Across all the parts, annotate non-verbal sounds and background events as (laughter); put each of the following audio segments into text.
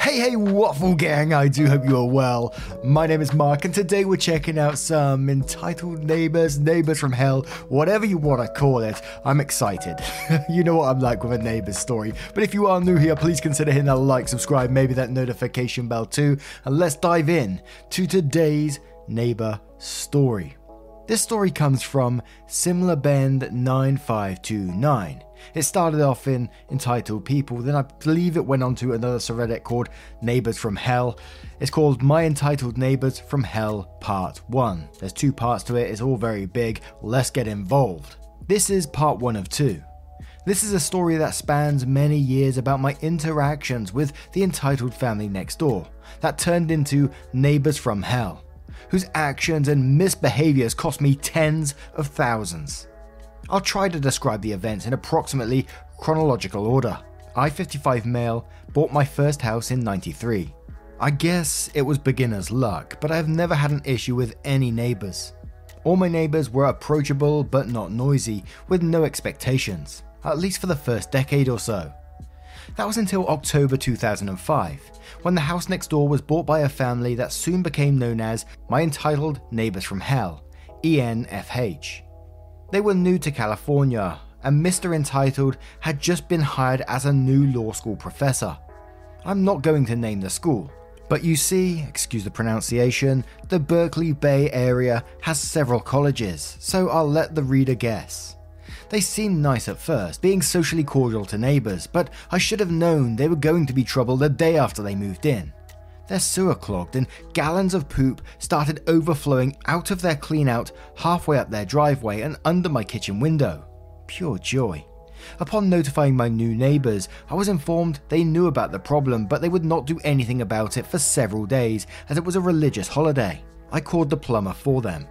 Hey, hey, Waffle Gang, I do hope you are well. My name is Mark, and today we're checking out some entitled neighbors, neighbors from hell, whatever you want to call it. I'm excited. (laughs) you know what I'm like with a neighbor's story. But if you are new here, please consider hitting that like, subscribe, maybe that notification bell too, and let's dive in to today's neighbor story. This story comes from Similar Bend 9529. It started off in entitled People, then I believe it went on to another subreddit called Neighbors from Hell. It's called My Entitled Neighbors from Hell Part 1. There's two parts to it, it's all very big. Let's get involved. This is part 1 of 2. This is a story that spans many years about my interactions with the entitled family next door, that turned into Neighbors from Hell, whose actions and misbehaviors cost me tens of thousands. I'll try to describe the events in approximately chronological order. I, 55 male, bought my first house in 93. I guess it was beginner's luck, but I've never had an issue with any neighbors. All my neighbors were approachable but not noisy, with no expectations, at least for the first decade or so. That was until October 2005, when the house next door was bought by a family that soon became known as My Entitled Neighbors from Hell, ENFH. They were new to California, and Mr. Entitled had just been hired as a new law school professor. I'm not going to name the school, but you see, excuse the pronunciation, the Berkeley Bay area has several colleges, so I'll let the reader guess. They seemed nice at first, being socially cordial to neighbours, but I should have known they were going to be trouble the day after they moved in. Their sewer clogged and gallons of poop started overflowing out of their cleanout halfway up their driveway and under my kitchen window. Pure joy. Upon notifying my new neighbours, I was informed they knew about the problem, but they would not do anything about it for several days as it was a religious holiday. I called the plumber for them.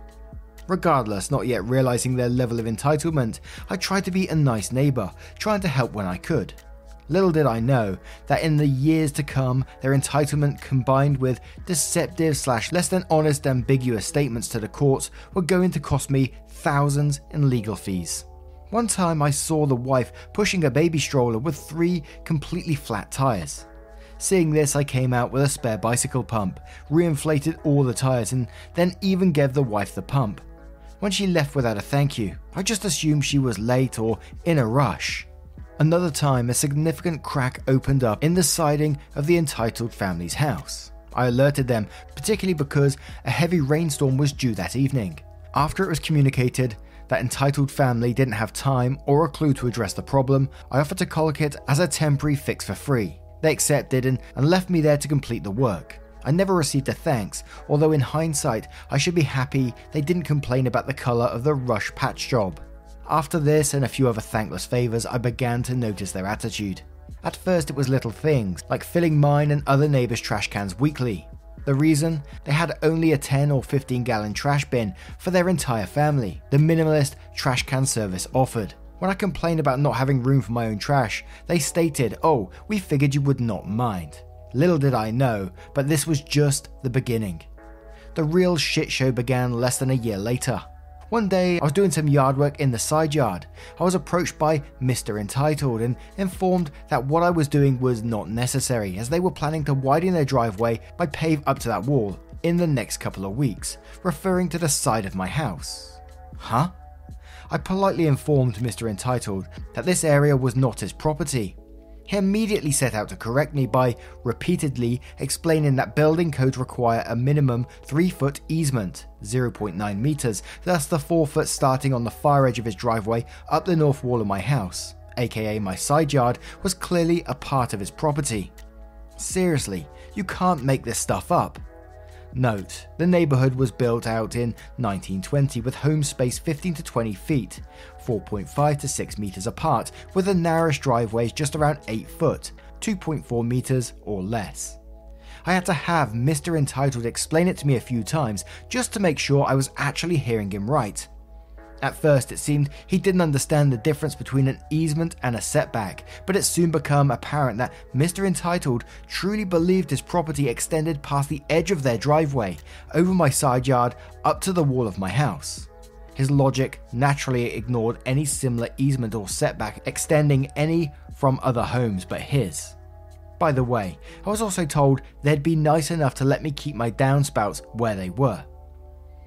Regardless, not yet realizing their level of entitlement, I tried to be a nice neighbour, trying to help when I could. Little did I know that in the years to come, their entitlement combined with deceptive slash less than honest ambiguous statements to the courts were going to cost me thousands in legal fees. One time I saw the wife pushing a baby stroller with three completely flat tyres. Seeing this, I came out with a spare bicycle pump, reinflated all the tyres, and then even gave the wife the pump. When she left without a thank you, I just assumed she was late or in a rush. Another time, a significant crack opened up in the siding of the entitled family's house. I alerted them, particularly because a heavy rainstorm was due that evening. After it was communicated that entitled family didn't have time or a clue to address the problem, I offered to caulk it as a temporary fix for free. They accepted and, and left me there to complete the work. I never received a thanks, although in hindsight, I should be happy they didn't complain about the colour of the rush patch job. After this and a few other thankless favours, I began to notice their attitude. At first, it was little things, like filling mine and other neighbours' trash cans weekly. The reason? They had only a 10 or 15 gallon trash bin for their entire family, the minimalist trash can service offered. When I complained about not having room for my own trash, they stated, Oh, we figured you would not mind. Little did I know, but this was just the beginning. The real shit show began less than a year later. One day, I was doing some yard work in the side yard. I was approached by Mr. Entitled and informed that what I was doing was not necessary, as they were planning to widen their driveway by pave up to that wall in the next couple of weeks, referring to the side of my house. Huh? I politely informed Mr. Entitled that this area was not his property. He immediately set out to correct me by repeatedly explaining that building codes require a minimum 3 foot easement, 0.9 meters, thus the 4 foot starting on the far edge of his driveway up the north wall of my house, aka my side yard, was clearly a part of his property. Seriously, you can't make this stuff up. Note, the neighbourhood was built out in 1920 with home space 15 to 20 feet, 4.5 to 6 metres apart, with the narrowest driveways just around 8 foot, 2.4 metres or less. I had to have Mr. Entitled explain it to me a few times just to make sure I was actually hearing him right. At first, it seemed he didn't understand the difference between an easement and a setback, but it soon became apparent that Mr. Entitled truly believed his property extended past the edge of their driveway, over my side yard, up to the wall of my house. His logic naturally ignored any similar easement or setback extending any from other homes but his. By the way, I was also told they'd be nice enough to let me keep my downspouts where they were.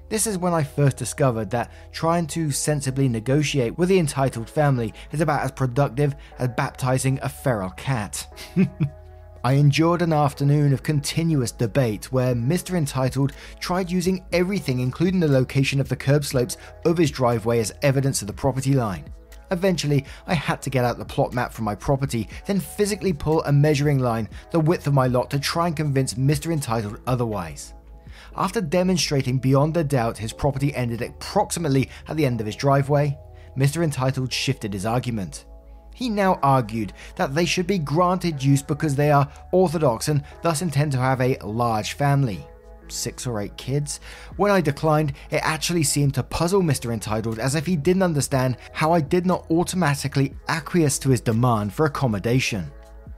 This is when I first discovered that trying to sensibly negotiate with the entitled family is about as productive as baptizing a feral cat. (laughs) I endured an afternoon of continuous debate where Mr. Entitled tried using everything, including the location of the curb slopes of his driveway, as evidence of the property line. Eventually, I had to get out the plot map from my property, then physically pull a measuring line, the width of my lot, to try and convince Mr. Entitled otherwise. After demonstrating beyond a doubt his property ended approximately at the end of his driveway, Mr. Entitled shifted his argument. He now argued that they should be granted use because they are orthodox and thus intend to have a large family. Six or eight kids. When I declined, it actually seemed to puzzle Mr. Entitled as if he didn't understand how I did not automatically acquiesce to his demand for accommodation.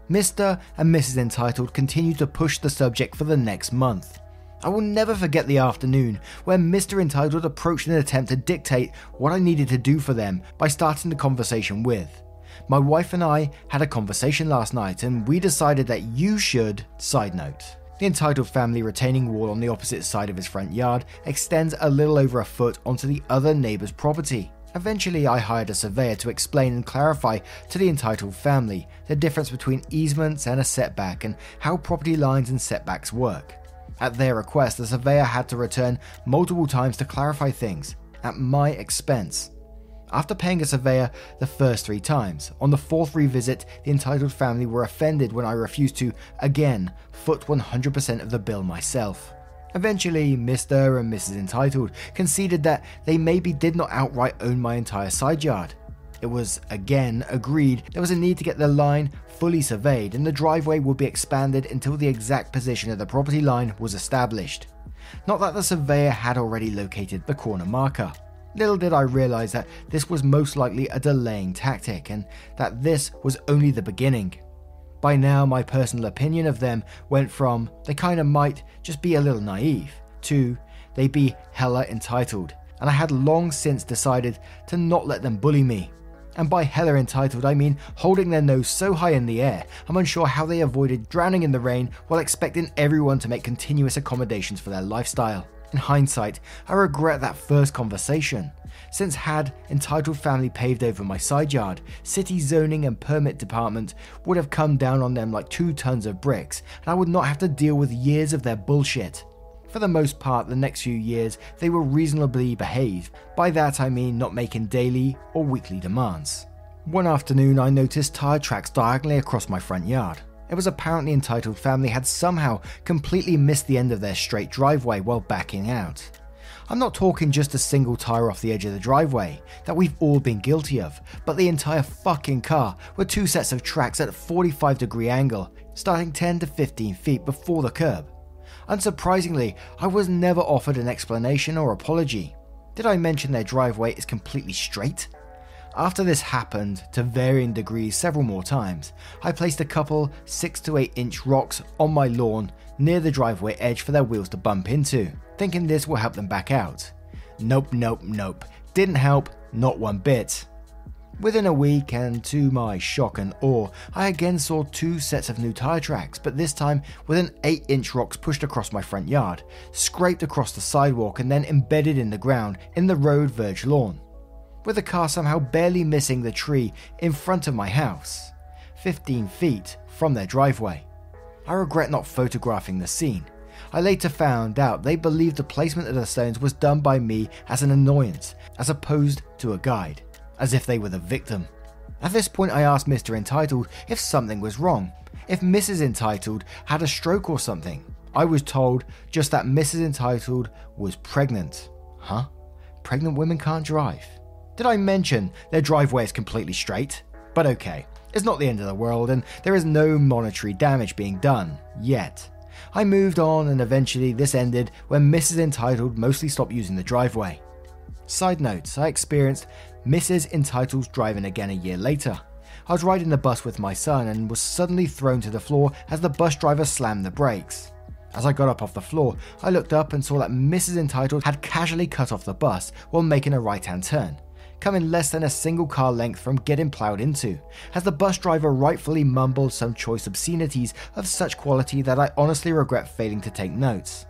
Mr. and Mrs. Entitled continued to push the subject for the next month. I will never forget the afternoon when Mr. Entitled approached an attempt to dictate what I needed to do for them by starting the conversation with. My wife and I had a conversation last night and we decided that you should. Side note. The entitled family retaining wall on the opposite side of his front yard extends a little over a foot onto the other neighbour's property. Eventually, I hired a surveyor to explain and clarify to the entitled family the difference between easements and a setback and how property lines and setbacks work. At their request, the surveyor had to return multiple times to clarify things, at my expense. After paying a surveyor the first three times, on the fourth revisit, the entitled family were offended when I refused to, again, foot 100% of the bill myself. Eventually, Mr. and Mrs. Entitled conceded that they maybe did not outright own my entire side yard. It was again agreed there was a need to get the line fully surveyed and the driveway would be expanded until the exact position of the property line was established. Not that the surveyor had already located the corner marker. Little did I realize that this was most likely a delaying tactic and that this was only the beginning. By now, my personal opinion of them went from they kinda might just be a little naive to they'd be hella entitled, and I had long since decided to not let them bully me. And by hella entitled, I mean holding their nose so high in the air, I'm unsure how they avoided drowning in the rain while expecting everyone to make continuous accommodations for their lifestyle. In hindsight, I regret that first conversation, since had entitled family paved over my side yard, city zoning and permit department would have come down on them like two tons of bricks, and I would not have to deal with years of their bullshit. For the most part, the next few years, they were reasonably behaved. By that I mean not making daily or weekly demands. One afternoon, I noticed tire tracks diagonally across my front yard. It was apparently entitled family had somehow completely missed the end of their straight driveway while backing out. I'm not talking just a single tire off the edge of the driveway, that we've all been guilty of, but the entire fucking car with two sets of tracks at a 45 degree angle, starting 10 to 15 feet before the curb. Unsurprisingly, I was never offered an explanation or apology. Did I mention their driveway is completely straight? After this happened, to varying degrees several more times, I placed a couple 6 to 8 inch rocks on my lawn near the driveway edge for their wheels to bump into, thinking this will help them back out. Nope, nope, nope. Didn't help, not one bit. Within a week, and to my shock and awe, I again saw two sets of new tyre tracks, but this time with an 8 inch rocks pushed across my front yard, scraped across the sidewalk, and then embedded in the ground in the road verge lawn. With the car somehow barely missing the tree in front of my house, 15 feet from their driveway. I regret not photographing the scene. I later found out they believed the placement of the stones was done by me as an annoyance, as opposed to a guide as if they were the victim. At this point, I asked Mr. Entitled if something was wrong, if Mrs. Entitled had a stroke or something. I was told just that Mrs. Entitled was pregnant. Huh? Pregnant women can't drive. Did I mention their driveway is completely straight? But okay, it's not the end of the world, and there is no monetary damage being done yet. I moved on, and eventually this ended when Mrs. Entitled mostly stopped using the driveway. Side note, I experienced Mrs. Entitled's driving again a year later. I was riding the bus with my son and was suddenly thrown to the floor as the bus driver slammed the brakes. As I got up off the floor, I looked up and saw that Mrs. Entitled had casually cut off the bus while making a right hand turn, coming less than a single car length from getting ploughed into, as the bus driver rightfully mumbled some choice obscenities of such quality that I honestly regret failing to take notes.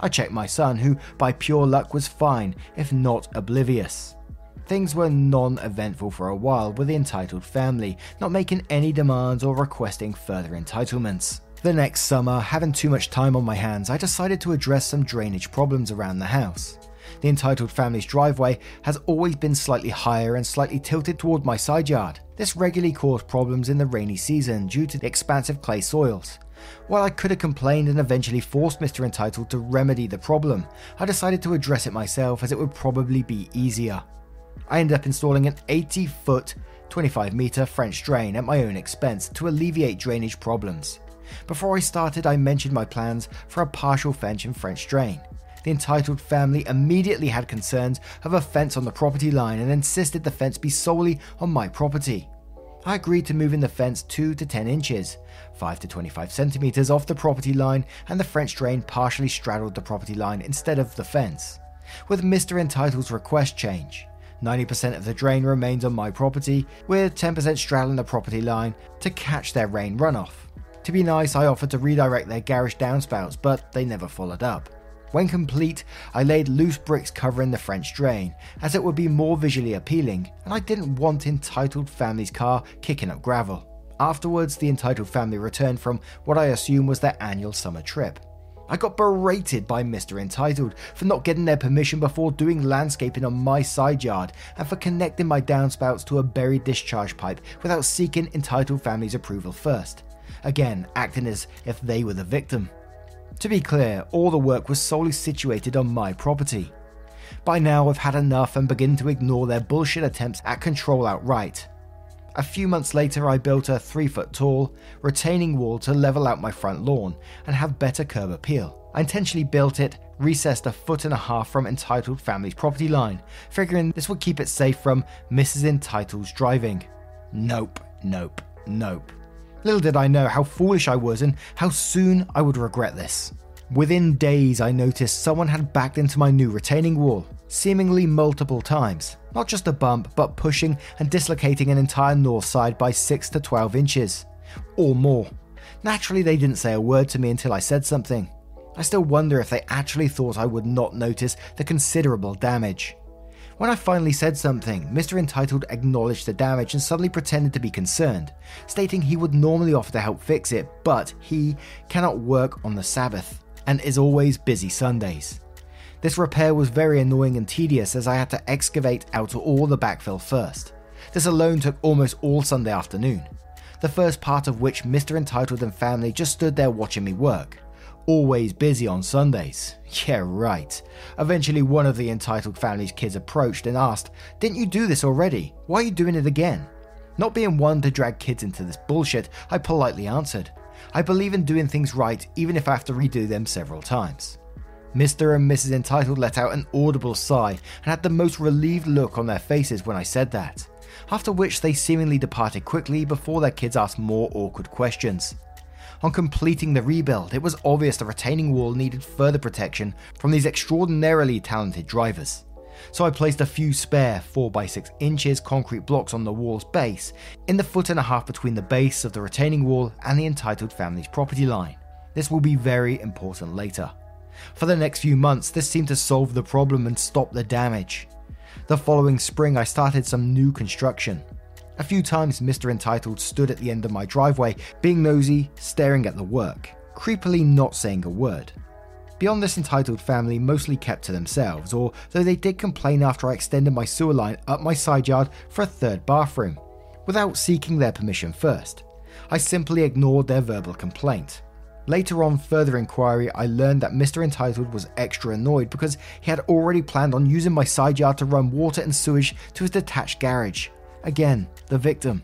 I checked my son, who by pure luck was fine, if not oblivious. Things were non eventful for a while with the entitled family, not making any demands or requesting further entitlements. The next summer, having too much time on my hands, I decided to address some drainage problems around the house. The entitled family's driveway has always been slightly higher and slightly tilted toward my side yard. This regularly caused problems in the rainy season due to the expansive clay soils. While I could have complained and eventually forced Mr. Entitled to remedy the problem, I decided to address it myself as it would probably be easier. I ended up installing an 80 foot, 25 meter French drain at my own expense to alleviate drainage problems. Before I started, I mentioned my plans for a partial fence and French drain. The entitled family immediately had concerns of a fence on the property line and insisted the fence be solely on my property. I agreed to moving the fence 2 to 10 inches, 5 to 25 centimeters off the property line, and the French drain partially straddled the property line instead of the fence. With Mr. Entitled's request change, 90% of the drain remains on my property, with 10% straddling the property line to catch their rain runoff. To be nice, I offered to redirect their garish downspouts, but they never followed up. When complete, I laid loose bricks covering the French drain, as it would be more visually appealing, and I didn't want entitled family's car kicking up gravel. Afterwards, the entitled family returned from what I assume was their annual summer trip. I got berated by Mr. Entitled for not getting their permission before doing landscaping on my side yard and for connecting my downspouts to a buried discharge pipe without seeking Entitled Family's approval first. Again, acting as if they were the victim. To be clear, all the work was solely situated on my property. By now, I've had enough and begin to ignore their bullshit attempts at control outright. A few months later, I built a 3 foot tall, retaining wall to level out my front lawn and have better curb appeal. I intentionally built it, recessed a foot and a half from Entitled Family's property line, figuring this would keep it safe from Mrs. Entitled's driving. Nope, nope, nope. Little did I know how foolish I was and how soon I would regret this. Within days, I noticed someone had backed into my new retaining wall, seemingly multiple times. Not just a bump, but pushing and dislocating an entire north side by 6 to 12 inches, or more. Naturally, they didn't say a word to me until I said something. I still wonder if they actually thought I would not notice the considerable damage. When I finally said something, Mr. Entitled acknowledged the damage and suddenly pretended to be concerned, stating he would normally offer to help fix it, but he cannot work on the Sabbath and is always busy Sundays. This repair was very annoying and tedious as I had to excavate out all the backfill first. This alone took almost all Sunday afternoon, the first part of which Mr. Entitled and family just stood there watching me work always busy on Sundays. Yeah, right. Eventually, one of the entitled family's kids approached and asked, Didn't you do this already? Why are you doing it again? Not being one to drag kids into this bullshit, I politely answered, I believe in doing things right even if I have to redo them several times. Mr. and Mrs. Entitled let out an audible sigh and had the most relieved look on their faces when I said that, after which they seemingly departed quickly before their kids asked more awkward questions. On completing the rebuild, it was obvious the retaining wall needed further protection from these extraordinarily talented drivers. So I placed a few spare 4x6 inches concrete blocks on the wall's base, in the foot and a half between the base of the retaining wall and the entitled family's property line. This will be very important later. For the next few months, this seemed to solve the problem and stop the damage. The following spring, I started some new construction. A few times, Mr. Entitled stood at the end of my driveway, being nosy, staring at the work, creepily not saying a word. Beyond this entitled family mostly kept to themselves, or though they did complain after I extended my sewer line up my side yard for a third bathroom, without seeking their permission first. I simply ignored their verbal complaint. Later on, further inquiry, I learned that Mr. Entitled was extra annoyed because he had already planned on using my side yard to run water and sewage to his detached garage. Again, the victim.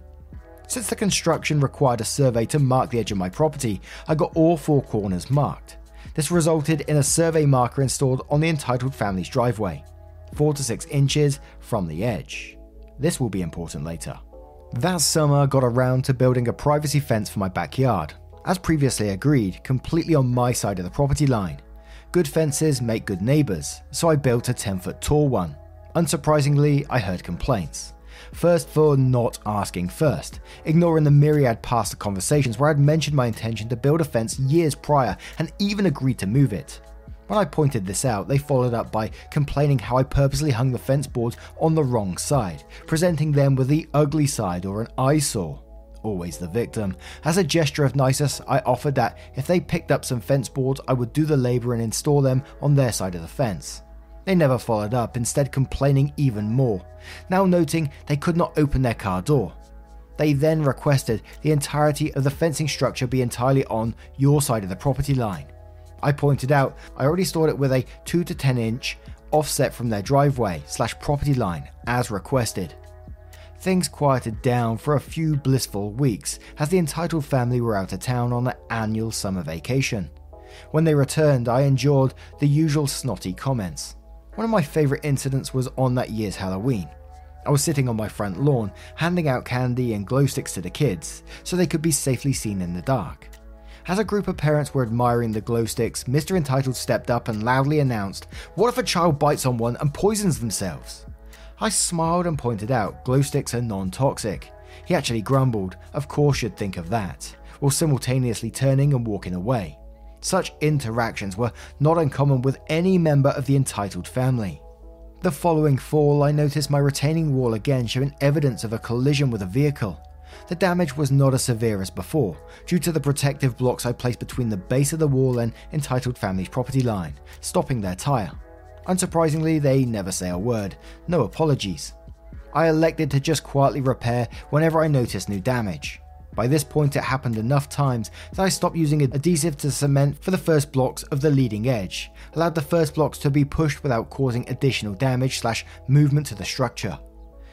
Since the construction required a survey to mark the edge of my property, I got all four corners marked. This resulted in a survey marker installed on the entitled family's driveway, 4 to 6 inches from the edge. This will be important later. That summer, got around to building a privacy fence for my backyard, as previously agreed, completely on my side of the property line. Good fences make good neighbours, so I built a 10 foot tall one. Unsurprisingly, I heard complaints. First, for not asking first, ignoring the myriad past conversations where I'd mentioned my intention to build a fence years prior and even agreed to move it. When I pointed this out, they followed up by complaining how I purposely hung the fence boards on the wrong side, presenting them with the ugly side or an eyesore always the victim. As a gesture of niceness, I offered that if they picked up some fence boards, I would do the labour and install them on their side of the fence. They never followed up, instead, complaining even more, now noting they could not open their car door. They then requested the entirety of the fencing structure be entirely on your side of the property line. I pointed out I already stored it with a 2 to 10 inch offset from their driveway slash property line as requested. Things quieted down for a few blissful weeks as the entitled family were out of town on their annual summer vacation. When they returned, I endured the usual snotty comments. One of my favourite incidents was on that year's Halloween. I was sitting on my front lawn, handing out candy and glow sticks to the kids so they could be safely seen in the dark. As a group of parents were admiring the glow sticks, Mr. Entitled stepped up and loudly announced, What if a child bites on one and poisons themselves? I smiled and pointed out glow sticks are non toxic. He actually grumbled, Of course you'd think of that, while simultaneously turning and walking away. Such interactions were not uncommon with any member of the entitled family. The following fall, I noticed my retaining wall again showing evidence of a collision with a vehicle. The damage was not as severe as before, due to the protective blocks I placed between the base of the wall and entitled family's property line, stopping their tyre. Unsurprisingly, they never say a word, no apologies. I elected to just quietly repair whenever I noticed new damage. By this point, it happened enough times that I stopped using adhesive to cement for the first blocks of the leading edge, allowed the first blocks to be pushed without causing additional damage slash movement to the structure.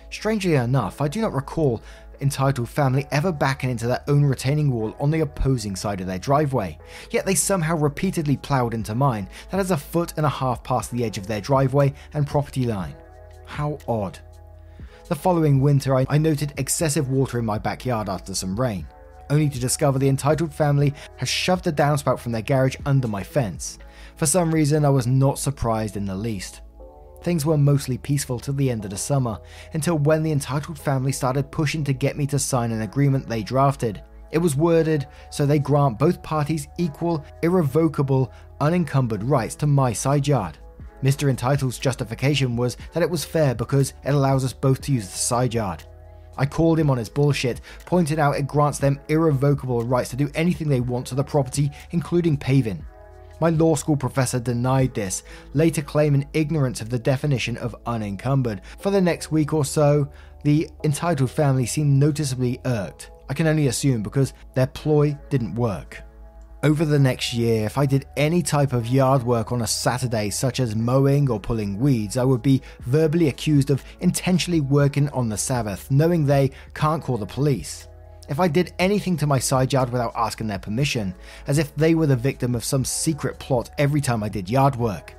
Strangely enough, I do not recall entitled family ever backing into their own retaining wall on the opposing side of their driveway, yet they somehow repeatedly ploughed into mine that is a foot and a half past the edge of their driveway and property line. How odd. The following winter, I, noted excessive water in my backyard after some rain, only to discover the entitled family has shoved a downspout from their garage under my fence. For some reason, I was not surprised in the least. Things were mostly peaceful till the end of the summer, until when the entitled family started pushing to get me to sign an agreement they drafted. It was worded so they grant both parties equal, irrevocable, unencumbered rights to my side yard. Mr. Entitled's justification was that it was fair because it allows us both to use the side yard. I called him on his bullshit, pointed out it grants them irrevocable rights to do anything they want to the property, including paving. My law school professor denied this, later claiming ignorance of the definition of unencumbered. For the next week or so, the entitled family seemed noticeably irked. I can only assume because their ploy didn't work. Over the next year, if I did any type of yard work on a Saturday, such as mowing or pulling weeds, I would be verbally accused of intentionally working on the Sabbath, knowing they can't call the police if I did anything to my side yard without asking their permission, as if they were the victim of some secret plot every time I did yard work.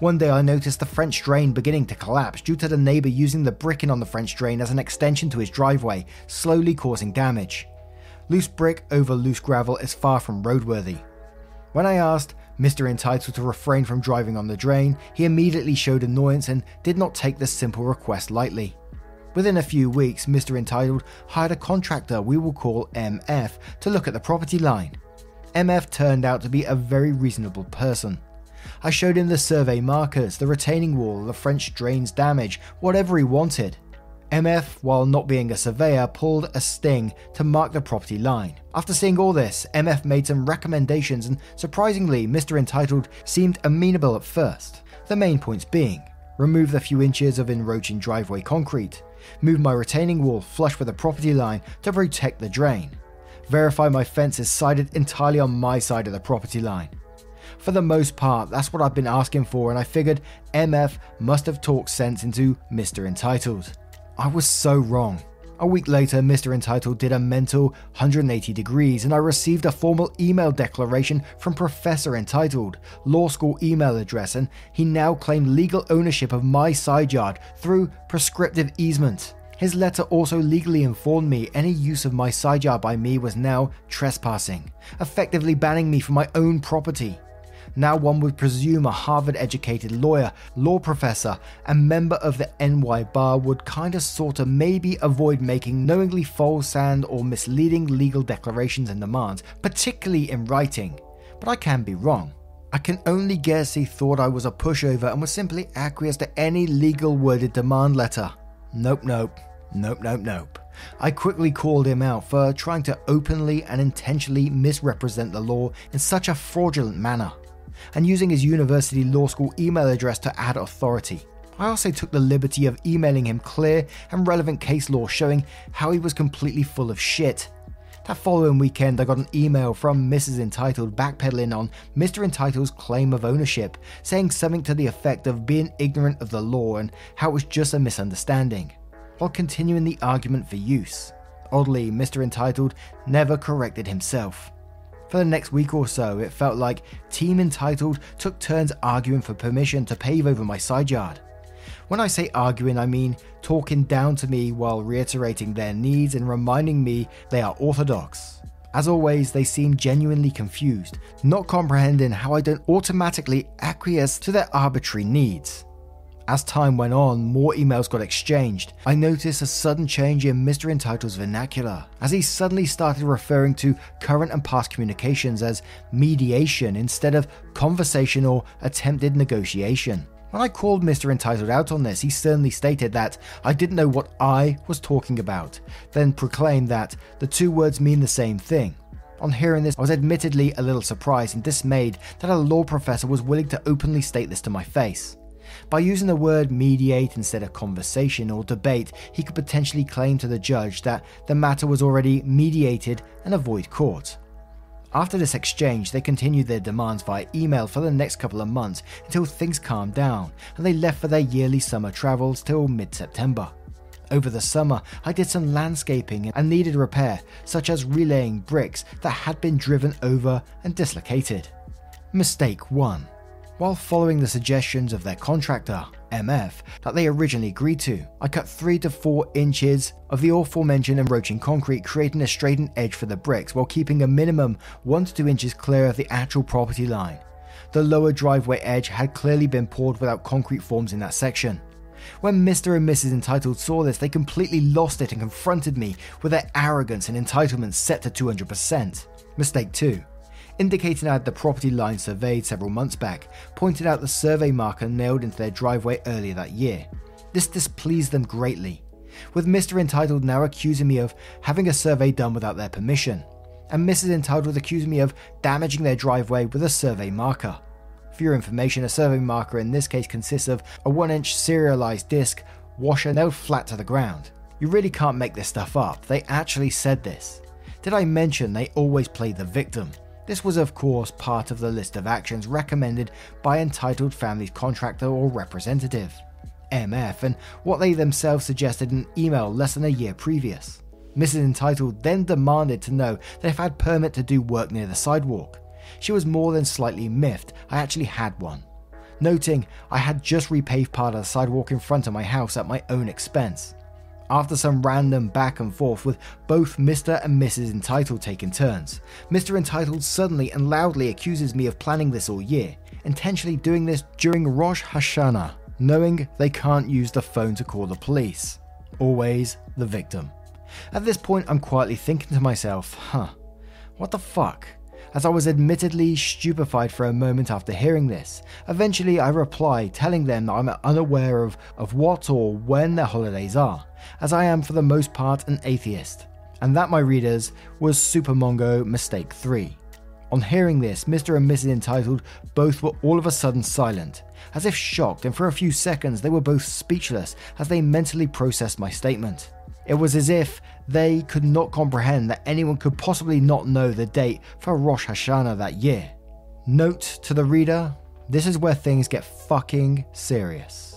One day I noticed the French drain beginning to collapse due to the neighbour using the bricking on the French drain as an extension to his driveway, slowly causing damage. Loose brick over loose gravel is far from roadworthy. When I asked Mr. Entitled to refrain from driving on the drain, he immediately showed annoyance and did not take the simple request lightly. Within a few weeks, Mr. Entitled hired a contractor we will call MF to look at the property line. MF turned out to be a very reasonable person. I showed him the survey markers, the retaining wall, the French drains damage, whatever he wanted. MF, while not being a surveyor, pulled a sting to mark the property line. After seeing all this, MF made some recommendations, and surprisingly, Mr. Entitled seemed amenable at first. The main points being remove the few inches of encroaching driveway concrete, move my retaining wall flush with the property line to protect the drain, verify my fence is sited entirely on my side of the property line. For the most part, that's what I've been asking for, and I figured MF must have talked sense into Mr. Entitled. I was so wrong. A week later, Mr. Entitled did a mental 180 degrees, and I received a formal email declaration from Professor Entitled, law school email address, and he now claimed legal ownership of my side yard through prescriptive easement. His letter also legally informed me any use of my side yard by me was now trespassing, effectively banning me from my own property. Now, one would presume a Harvard educated lawyer, law professor, and member of the NY Bar would kinda sorta maybe avoid making knowingly false and or misleading legal declarations and demands, particularly in writing. But I can be wrong. I can only guess he thought I was a pushover and was simply acquiesced to any legal worded demand letter. Nope, nope, nope, nope, nope. I quickly called him out for trying to openly and intentionally misrepresent the law in such a fraudulent manner and using his university law school email address to add authority. I also took the liberty of emailing him clear and relevant case law showing how he was completely full of shit. That following weekend, I got an email from Mrs. Entitled backpedaling on Mr. Entitled's claim of ownership, saying something to the effect of being ignorant of the law and how it was just a misunderstanding, while continuing the argument for use. Oddly, Mr. Entitled never corrected himself. For the next week or so, it felt like Team Entitled took turns arguing for permission to pave over my side yard. When I say arguing, I mean talking down to me while reiterating their needs and reminding me they are orthodox. As always, they seem genuinely confused, not comprehending how I don't automatically acquiesce to their arbitrary needs. As time went on, more emails got exchanged. I noticed a sudden change in Mr. Entitled's vernacular, as he suddenly started referring to current and past communications as mediation instead of conversation or attempted negotiation. When I called Mr. Entitled out on this, he sternly stated that I didn't know what I was talking about, then proclaimed that the two words mean the same thing. On hearing this, I was admittedly a little surprised and dismayed that a law professor was willing to openly state this to my face. By using the word mediate instead of conversation or debate, he could potentially claim to the judge that the matter was already mediated and avoid court. After this exchange, they continued their demands via email for the next couple of months until things calmed down, and they left for their yearly summer travels till mid September. Over the summer, I did some landscaping and needed repair, such as relaying bricks that had been driven over and dislocated. Mistake 1 while following the suggestions of their contractor, MF, that they originally agreed to. I cut 3 to 4 inches of the aforementioned encroaching concrete, creating a straightened edge for the bricks while keeping a minimum 1 to 2 inches clear of the actual property line. The lower driveway edge had clearly been poured without concrete forms in that section. When Mr. and Mrs. Entitled saw this, they completely lost it and confronted me with their arrogance and entitlement set to 200%. Mistake 2 indicating I had the property line surveyed several months back, pointed out the survey marker nailed into their driveway earlier that year. This displeased them greatly, with Mr. Entitled now accusing me of having a survey done without their permission, and Mrs. Entitled accusing me of damaging their driveway with a survey marker. For your information, a survey marker in this case consists of a 1 inch serialized disc, washer nailed flat to the ground. You really can't make this stuff up, they actually said this. Did I mention they always play the victim? This was, of course, part of the list of actions recommended by entitled family's contractor or representative, MF, and what they themselves suggested in an email less than a year previous. Mrs. Entitled then demanded to know that if I had permit to do work near the sidewalk. She was more than slightly miffed, I actually had one. Noting I had just repaved part of the sidewalk in front of my house at my own expense. After some random back and forth with both Mr. and Mrs. Entitled taking turns, Mr. Entitled suddenly and loudly accuses me of planning this all year, intentionally doing this during Rosh Hashanah, knowing they can't use the phone to call the police. Always the victim. At this point, I'm quietly thinking to myself, huh, what the fuck? as I was admittedly stupefied for a moment after hearing this. Eventually, I reply, telling them that I'm unaware of, of what or when their holidays are, as I am for the most part an atheist, and that, my readers, was Super Mongo Mistake 3. On hearing this, Mr. and Mrs. Entitled both were all of a sudden silent, as if shocked, and for a few seconds they were both speechless as they mentally processed my statement. It was as if They could not comprehend that anyone could possibly not know the date for Rosh Hashanah that year. Note to the reader this is where things get fucking serious.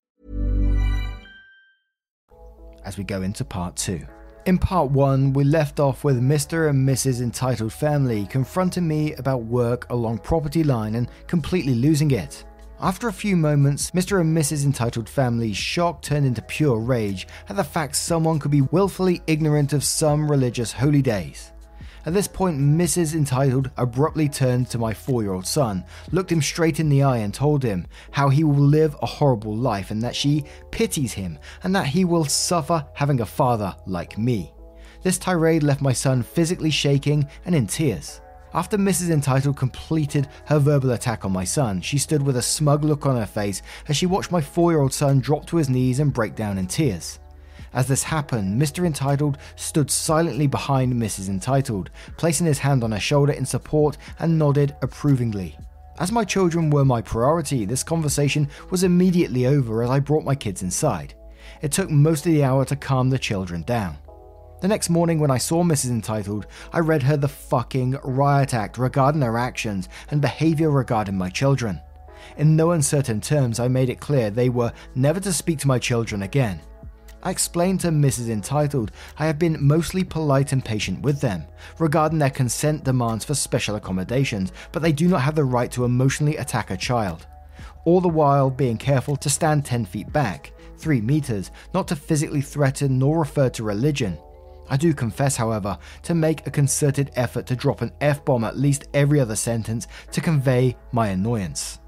as we go into part two. In part one, we left off with Mr. and Mrs. Entitled Family confronting me about work along property line and completely losing it. After a few moments, Mr. and Mrs. Entitled Family's shock turned into pure rage at the fact someone could be willfully ignorant of some religious holy days. At this point, Mrs. Entitled abruptly turned to my four year old son, looked him straight in the eye, and told him how he will live a horrible life and that she pities him and that he will suffer having a father like me. This tirade left my son physically shaking and in tears. After Mrs. Entitled completed her verbal attack on my son, she stood with a smug look on her face as she watched my four year old son drop to his knees and break down in tears. As this happened, Mr. Entitled stood silently behind Mrs. Entitled, placing his hand on her shoulder in support and nodded approvingly. As my children were my priority, this conversation was immediately over as I brought my kids inside. It took most of the hour to calm the children down. The next morning, when I saw Mrs. Entitled, I read her the fucking riot act regarding her actions and behavior regarding my children. In no uncertain terms, I made it clear they were never to speak to my children again. I explained to Mrs. Entitled I have been mostly polite and patient with them regarding their consent demands for special accommodations, but they do not have the right to emotionally attack a child. All the while being careful to stand 10 feet back, 3 meters, not to physically threaten nor refer to religion. I do confess, however, to make a concerted effort to drop an F bomb at least every other sentence to convey my annoyance.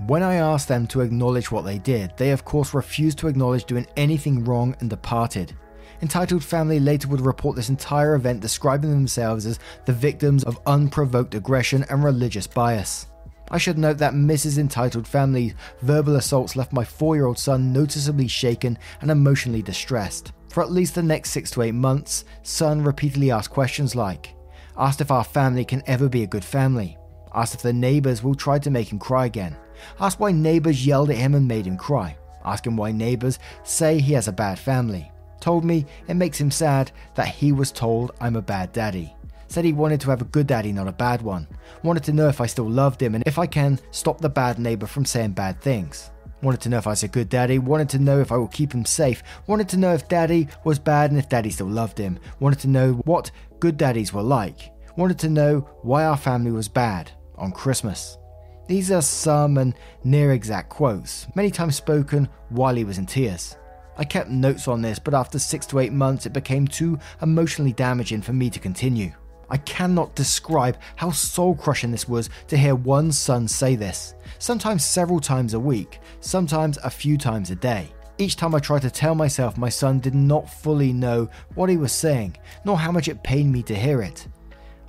When I asked them to acknowledge what they did, they of course refused to acknowledge doing anything wrong and departed. Entitled Family later would report this entire event describing themselves as the victims of unprovoked aggression and religious bias. I should note that Mrs. Entitled Family's verbal assaults left my four year old son noticeably shaken and emotionally distressed. For at least the next six to eight months, son repeatedly asked questions like, asked if our family can ever be a good family, asked if the neighbors will try to make him cry again, asked why neighbors yelled at him and made him cry, asked him why neighbors say he has a bad family, told me it makes him sad that he was told I'm a bad daddy, said he wanted to have a good daddy, not a bad one, wanted to know if I still loved him and if I can stop the bad neighbor from saying bad things. Wanted to know if I was a good daddy, wanted to know if I would keep him safe, wanted to know if daddy was bad and if daddy still loved him, wanted to know what good daddies were like, wanted to know why our family was bad on Christmas. These are some and near exact quotes, many times spoken while he was in tears. I kept notes on this, but after six to eight months, it became too emotionally damaging for me to continue. I cannot describe how soul crushing this was to hear one son say this, sometimes several times a week, sometimes a few times a day. Each time I tried to tell myself my son did not fully know what he was saying, nor how much it pained me to hear it.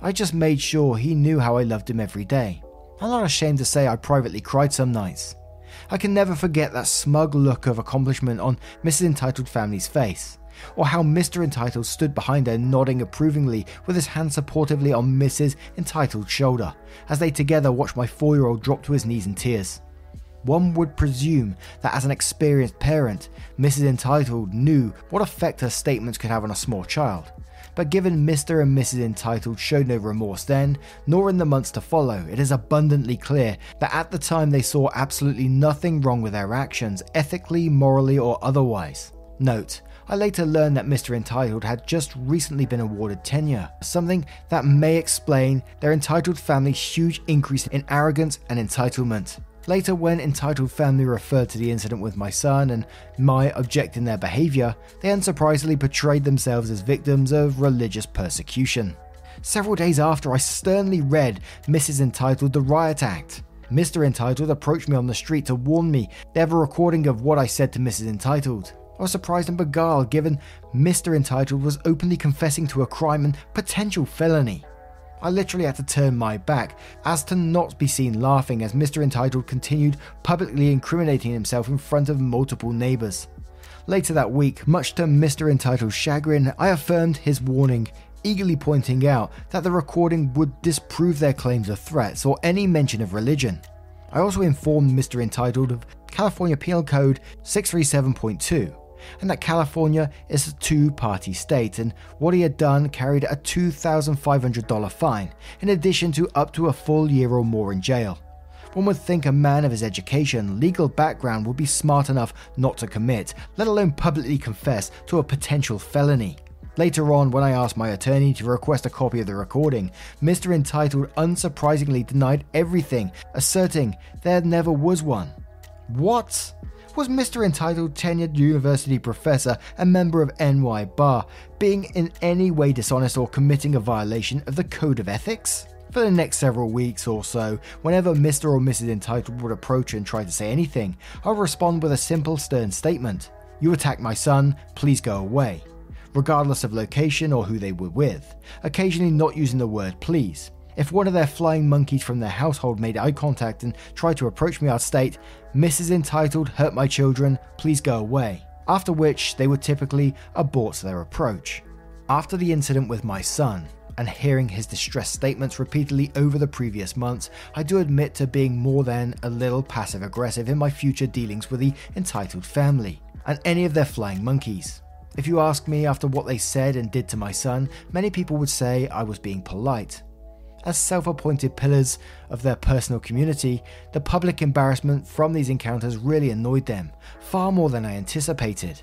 I just made sure he knew how I loved him every day. I'm not ashamed to say I privately cried some nights. I can never forget that smug look of accomplishment on Mrs. Entitled Family's face, or how Mr. Entitled stood behind her nodding approvingly with his hand supportively on Mrs. Entitled's shoulder as they together watched my four year old drop to his knees in tears. One would presume that as an experienced parent, Mrs. Entitled knew what effect her statements could have on a small child. But given Mr. and Mrs. Entitled showed no remorse then, nor in the months to follow, it is abundantly clear that at the time they saw absolutely nothing wrong with their actions, ethically, morally, or otherwise. Note, I later learned that Mr. Entitled had just recently been awarded tenure, something that may explain their entitled family's huge increase in arrogance and entitlement. Later, when Entitled Family referred to the incident with my son and my objecting their behaviour, they unsurprisingly portrayed themselves as victims of religious persecution. Several days after, I sternly read Mrs. Entitled The Riot Act. Mr. Entitled approached me on the street to warn me they have a recording of what I said to Mrs. Entitled. I was surprised and beguiled given Mr. Entitled was openly confessing to a crime and potential felony. I literally had to turn my back as to not be seen laughing as Mr. Entitled continued publicly incriminating himself in front of multiple neighbours. Later that week, much to Mr. Entitled's chagrin, I affirmed his warning, eagerly pointing out that the recording would disprove their claims of threats or any mention of religion. I also informed Mr. Entitled of California Penal Code 637.2 and that California is a two party state, and what he had done carried a $2,500 fine, in addition to up to a full year or more in jail. One would think a man of his education, legal background would be smart enough not to commit, let alone publicly confess to a potential felony. Later on, when I asked my attorney to request a copy of the recording, Mr. Entitled unsurprisingly denied everything, asserting there never was one. What? Was Mr. Entitled tenured university professor and member of NY Bar being in any way dishonest or committing a violation of the Code of Ethics? For the next several weeks or so, whenever Mr. or Mrs. Entitled would approach and try to say anything, I would respond with a simple, stern statement You attack my son, please go away. Regardless of location or who they were with, occasionally not using the word please. If one of their flying monkeys from their household made eye contact and tried to approach me, I'd state, Mrs. Entitled hurt my children, please go away. After which, they would typically abort their approach. After the incident with my son, and hearing his distress statements repeatedly over the previous months, I do admit to being more than a little passive aggressive in my future dealings with the entitled family and any of their flying monkeys. If you ask me after what they said and did to my son, many people would say I was being polite as self appointed pillars of their personal community, the public embarrassment from these encounters really annoyed them, far more than I anticipated.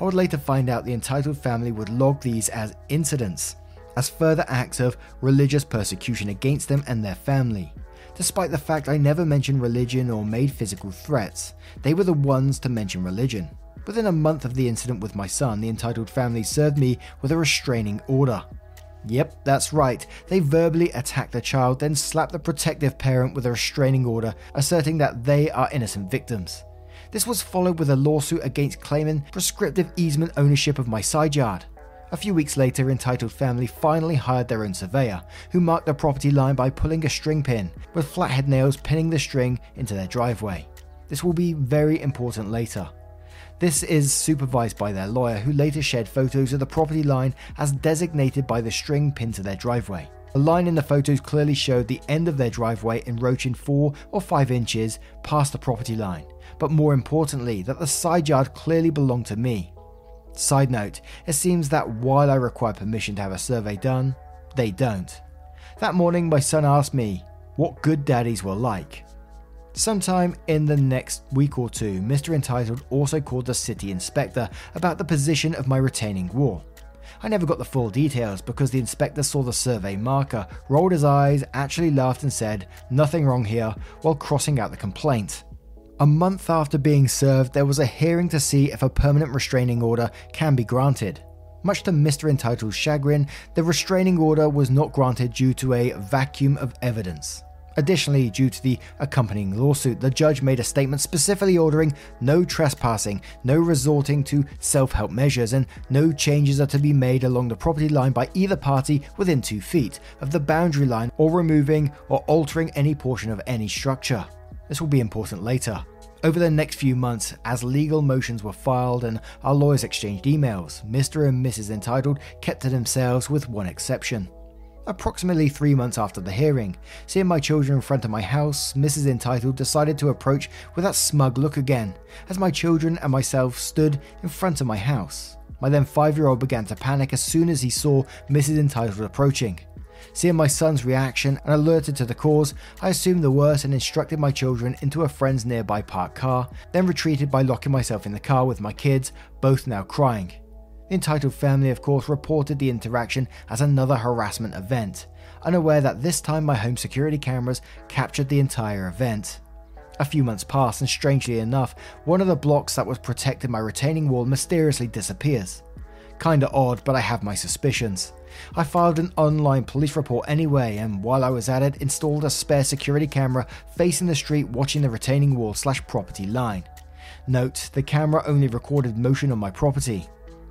I would later find out the entitled family would log these as incidents, as further acts of religious persecution against them and their family. Despite the fact I never mentioned religion or made physical threats, they were the ones to mention religion. Within a month of the incident with my son, the entitled family served me with a restraining order. Yep, that's right. They verbally attack the child, then slap the protective parent with a restraining order, asserting that they are innocent victims. This was followed with a lawsuit against claiming prescriptive easement ownership of my side yard. A few weeks later, Entitled Family finally hired their own surveyor, who marked the property line by pulling a string pin, with flathead nails pinning the string into their driveway. This will be very important later. This is supervised by their lawyer, who later shared photos of the property line as designated by the string pinned to their driveway. The line in the photos clearly showed the end of their driveway encroaching 4 or 5 inches past the property line, but more importantly, that the side yard clearly belonged to me. Side note, it seems that while I require permission to have a survey done, they don't. That morning, my son asked me what good daddies were like. Sometime in the next week or two, Mr. Entitled also called the city inspector about the position of my retaining wall. I never got the full details because the inspector saw the survey marker, rolled his eyes, actually laughed, and said, Nothing wrong here, while crossing out the complaint. A month after being served, there was a hearing to see if a permanent restraining order can be granted. Much to Mr. Entitled's chagrin, the restraining order was not granted due to a vacuum of evidence. Additionally, due to the accompanying lawsuit, the judge made a statement specifically ordering no trespassing, no resorting to self help measures, and no changes are to be made along the property line by either party within two feet of the boundary line or removing or altering any portion of any structure. This will be important later. Over the next few months, as legal motions were filed and our lawyers exchanged emails, Mr. and Mrs. Entitled kept to themselves with one exception. Approximately three months after the hearing, seeing my children in front of my house, Mrs. Entitled decided to approach with that smug look again, as my children and myself stood in front of my house. My then five year old began to panic as soon as he saw Mrs. Entitled approaching. Seeing my son's reaction and alerted to the cause, I assumed the worst and instructed my children into a friend's nearby parked car, then retreated by locking myself in the car with my kids, both now crying. The entitled family, of course, reported the interaction as another harassment event, unaware that this time my home security cameras captured the entire event. A few months pass, and strangely enough, one of the blocks that was protecting my retaining wall mysteriously disappears. Kinda odd, but I have my suspicions. I filed an online police report anyway, and while I was at it, installed a spare security camera facing the street watching the retaining wall slash property line. Note, the camera only recorded motion on my property.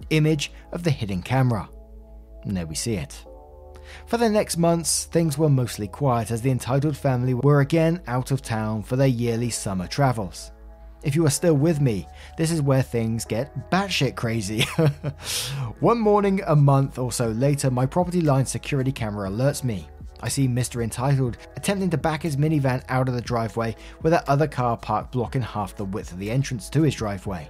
Image of the hidden camera. And there we see it. For the next months, things were mostly quiet as the entitled family were again out of town for their yearly summer travels. If you are still with me, this is where things get batshit crazy. (laughs) One morning, a month or so later, my property line security camera alerts me. I see Mr. Entitled attempting to back his minivan out of the driveway with that other car parked blocking half the width of the entrance to his driveway.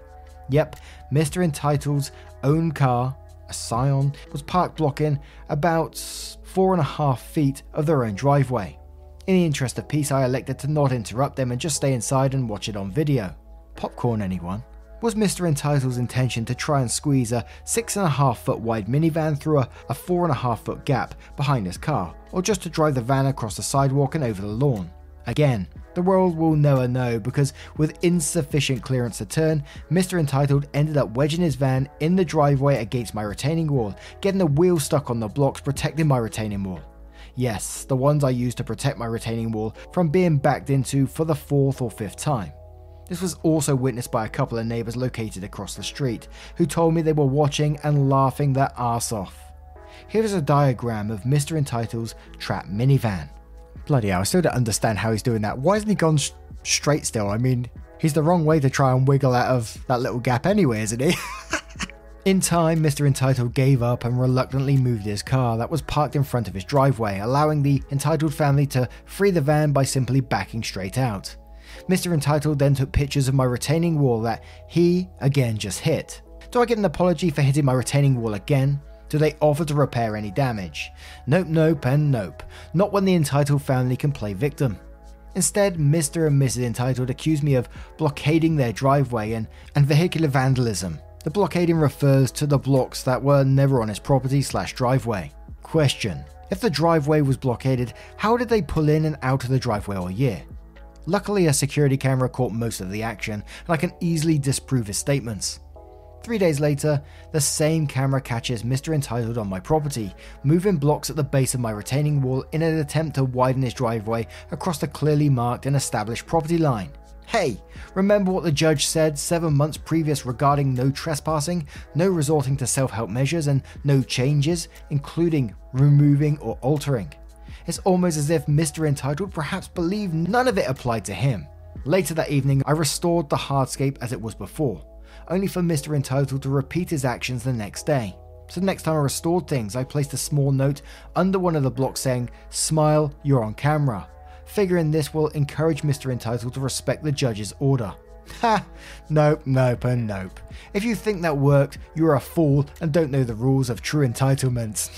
Yep, Mr. Entitled's own car, a Scion, was parked blocking about four and a half feet of their own driveway. In the interest of peace, I elected to not interrupt them and just stay inside and watch it on video. Popcorn, anyone? Was Mr. Entitled's intention to try and squeeze a six and a half foot wide minivan through a, a four and a half foot gap behind his car, or just to drive the van across the sidewalk and over the lawn? Again, the world will never know because with insufficient clearance to turn, Mr. Entitled ended up wedging his van in the driveway against my retaining wall, getting the wheel stuck on the blocks protecting my retaining wall. Yes, the ones I used to protect my retaining wall from being backed into for the fourth or fifth time. This was also witnessed by a couple of neighbours located across the street, who told me they were watching and laughing their arse off. Here is a diagram of Mr. Entitled's trap minivan. Bloody hell, I still don't understand how he's doing that. Why hasn't he gone sh- straight still? I mean, he's the wrong way to try and wiggle out of that little gap anyway, isn't he? (laughs) In time, Mr. Entitled gave up and reluctantly moved his car that was parked in front of his driveway, allowing the entitled family to free the van by simply backing straight out. Mr. Entitled then took pictures of my retaining wall that he, again, just hit. Do I get an apology for hitting my retaining wall again? Do they offer to repair any damage? Nope, nope, and nope. Not when the entitled family can play victim. Instead, Mr. and Mrs. Entitled accuse me of blockading their driveway and, and vehicular vandalism. The blockading refers to the blocks that were never on his property slash driveway. Question. If the driveway was blockaded, how did they pull in and out of the driveway all year? Luckily, a security camera caught most of the action, and I can easily disprove his statements. Three days later, the same camera catches Mr. Entitled on my property, moving blocks at the base of my retaining wall in an attempt to widen his driveway across the clearly marked and established property line. Hey, remember what the judge said seven months previous regarding no trespassing, no resorting to self help measures, and no changes, including removing or altering? It's almost as if Mr. Entitled perhaps believed none of it applied to him. Later that evening, I restored the hardscape as it was before, only for Mr. Entitled to repeat his actions the next day. So, the next time I restored things, I placed a small note under one of the blocks saying, Smile, you're on camera figuring this will encourage Mr. Entitled to respect the judge's order. Ha! Nope, nope, and nope. If you think that worked, you're a fool and don't know the rules of true entitlements.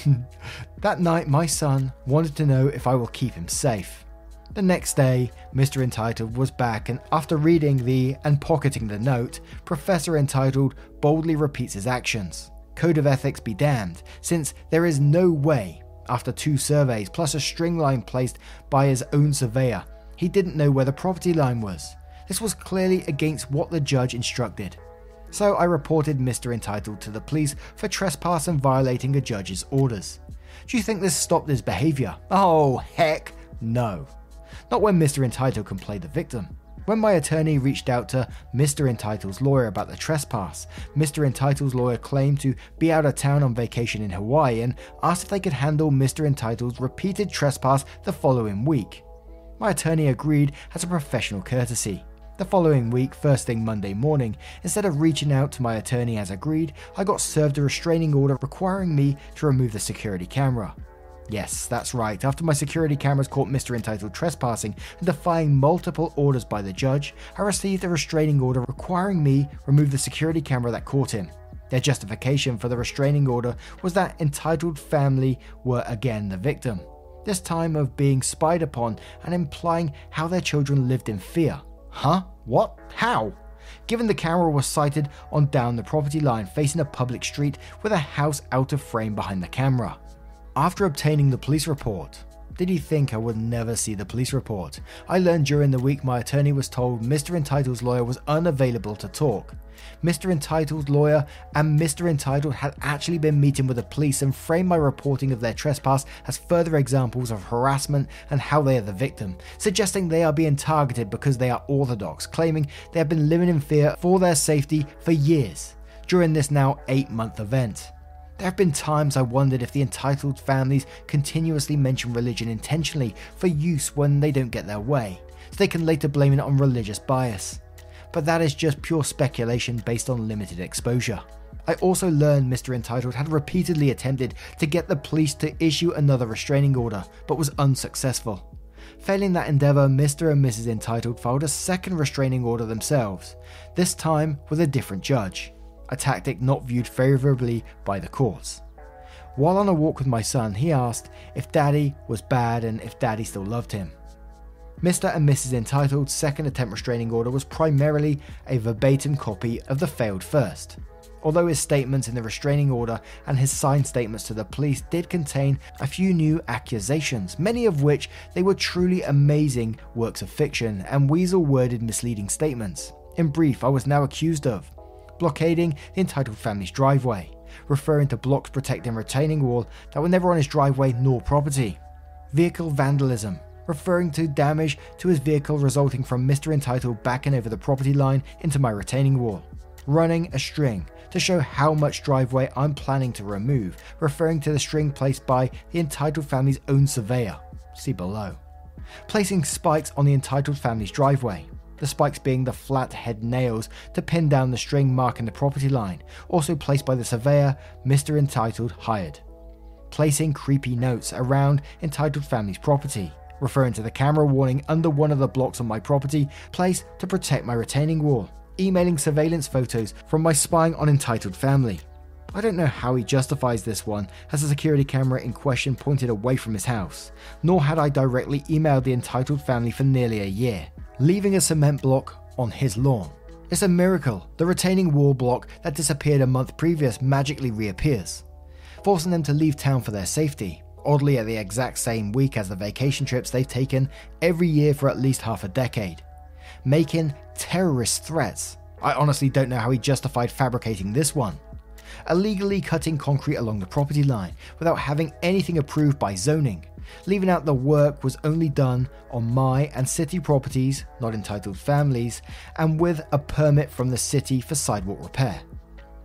(laughs) that night, my son wanted to know if I will keep him safe. The next day, Mr. Entitled was back, and after reading the and pocketing the note, Professor Entitled boldly repeats his actions. Code of ethics be damned, since there is no way after two surveys, plus a string line placed by his own surveyor. He didn't know where the property line was. This was clearly against what the judge instructed. So I reported Mr. Entitled to the police for trespass and violating a judge's orders. Do you think this stopped his behaviour? Oh, heck no. Not when Mr. Entitled can play the victim. When my attorney reached out to Mr. Entitled's lawyer about the trespass, Mr. Entitled's lawyer claimed to be out of town on vacation in Hawaii and asked if they could handle Mr. Entitled's repeated trespass the following week. My attorney agreed as a professional courtesy. The following week, first thing Monday morning, instead of reaching out to my attorney as agreed, I got served a restraining order requiring me to remove the security camera. Yes, that's right. After my security cameras caught Mr. Entitled trespassing and defying multiple orders by the judge, I received a restraining order requiring me remove the security camera that caught him. Their justification for the restraining order was that entitled family were again the victim, this time of being spied upon and implying how their children lived in fear. Huh? What? How? Given the camera was sighted on down the property line facing a public street with a house out of frame behind the camera. After obtaining the police report, did he think I would never see the police report? I learned during the week my attorney was told Mr. Entitled's lawyer was unavailable to talk. Mr. Entitled's lawyer and Mr. Entitled had actually been meeting with the police and framed my reporting of their trespass as further examples of harassment and how they are the victim, suggesting they are being targeted because they are Orthodox, claiming they have been living in fear for their safety for years during this now eight month event. There have been times I wondered if the entitled families continuously mention religion intentionally for use when they don't get their way, so they can later blame it on religious bias. But that is just pure speculation based on limited exposure. I also learned Mr. Entitled had repeatedly attempted to get the police to issue another restraining order, but was unsuccessful. Failing that endeavour, Mr. and Mrs. Entitled filed a second restraining order themselves, this time with a different judge a tactic not viewed favourably by the courts. While on a walk with my son, he asked if Daddy was bad and if Daddy still loved him. Mr. and Mrs. Entitled's second attempt restraining order was primarily a verbatim copy of the failed first. Although his statements in the restraining order and his signed statements to the police did contain a few new accusations, many of which they were truly amazing works of fiction and weasel worded misleading statements. In brief, I was now accused of blockading the entitled family's driveway, referring to blocks protecting retaining wall that were never on his driveway nor property. Vehicle vandalism, referring to damage to his vehicle resulting from Mr. Entitled backing over the property line into my retaining wall. Running a string to show how much driveway I'm planning to remove, referring to the string placed by the entitled family's own surveyor. See below. Placing spikes on the entitled family's driveway, the spikes being the flat head nails to pin down the string marking the property line, also placed by the surveyor Mr. Entitled hired. Placing creepy notes around Entitled Family's property, referring to the camera warning under one of the blocks on my property, placed to protect my retaining wall. Emailing surveillance photos from my spying on Entitled Family. I don't know how he justifies this one, as the security camera in question pointed away from his house, nor had I directly emailed the entitled family for nearly a year leaving a cement block on his lawn. It's a miracle the retaining wall block that disappeared a month previous magically reappears, forcing them to leave town for their safety, oddly at the exact same week as the vacation trips they've taken every year for at least half a decade. Making terrorist threats. I honestly don't know how he justified fabricating this one. Illegally cutting concrete along the property line without having anything approved by zoning, leaving out the work was only done on my and city properties, not entitled families, and with a permit from the city for sidewalk repair.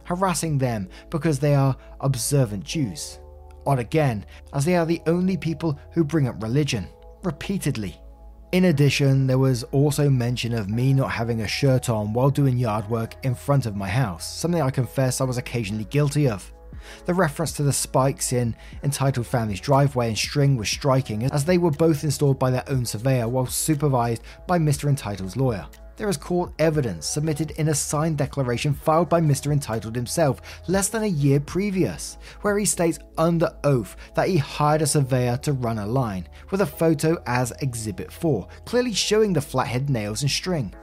Harassing them because they are observant Jews. Odd again, as they are the only people who bring up religion, repeatedly. In addition, there was also mention of me not having a shirt on while doing yard work in front of my house, something I confess I was occasionally guilty of. The reference to the spikes in Entitled Family's driveway and string was striking, as they were both installed by their own surveyor while supervised by Mr. Entitled's lawyer. There is court evidence submitted in a signed declaration filed by Mr. Entitled himself less than a year previous, where he states under oath that he hired a surveyor to run a line, with a photo as Exhibit 4, clearly showing the flathead nails and string.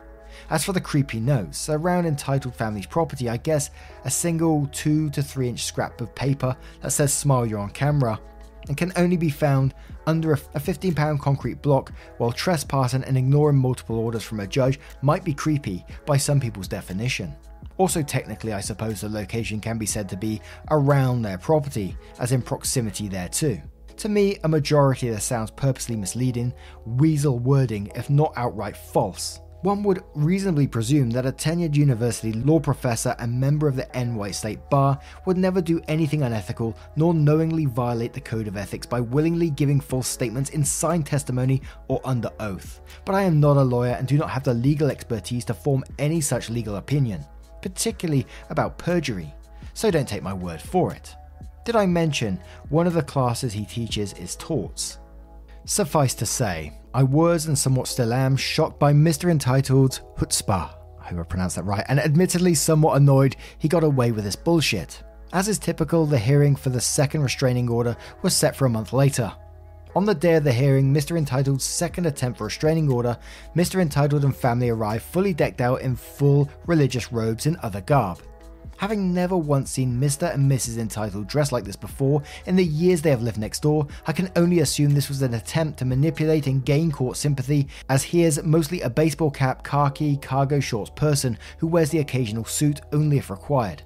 As for the creepy notes, around entitled family's property, I guess a single 2 to 3 inch scrap of paper that says smile you're on camera and can only be found under a £15 concrete block while trespassing and ignoring multiple orders from a judge might be creepy by some people's definition. Also, technically, I suppose the location can be said to be around their property, as in proximity there too. To me, a majority of this sounds purposely misleading, weasel wording, if not outright false. One would reasonably presume that a tenured university law professor and member of the NY State Bar would never do anything unethical nor knowingly violate the code of ethics by willingly giving false statements in signed testimony or under oath. But I am not a lawyer and do not have the legal expertise to form any such legal opinion, particularly about perjury, so don't take my word for it. Did I mention one of the classes he teaches is torts? Suffice to say, I was and somewhat still am shocked by Mr. Entitled's chutzpah. I hope I pronounced that right, and admittedly somewhat annoyed he got away with this bullshit. As is typical, the hearing for the second restraining order was set for a month later. On the day of the hearing, Mr. Entitled's second attempt for restraining order, Mr. Entitled and family arrived fully decked out in full religious robes and other garb. Having never once seen Mr. and Mrs. Entitled dressed like this before in the years they have lived next door, I can only assume this was an attempt to manipulate and gain court sympathy, as he is mostly a baseball cap, khaki, cargo shorts person who wears the occasional suit only if required.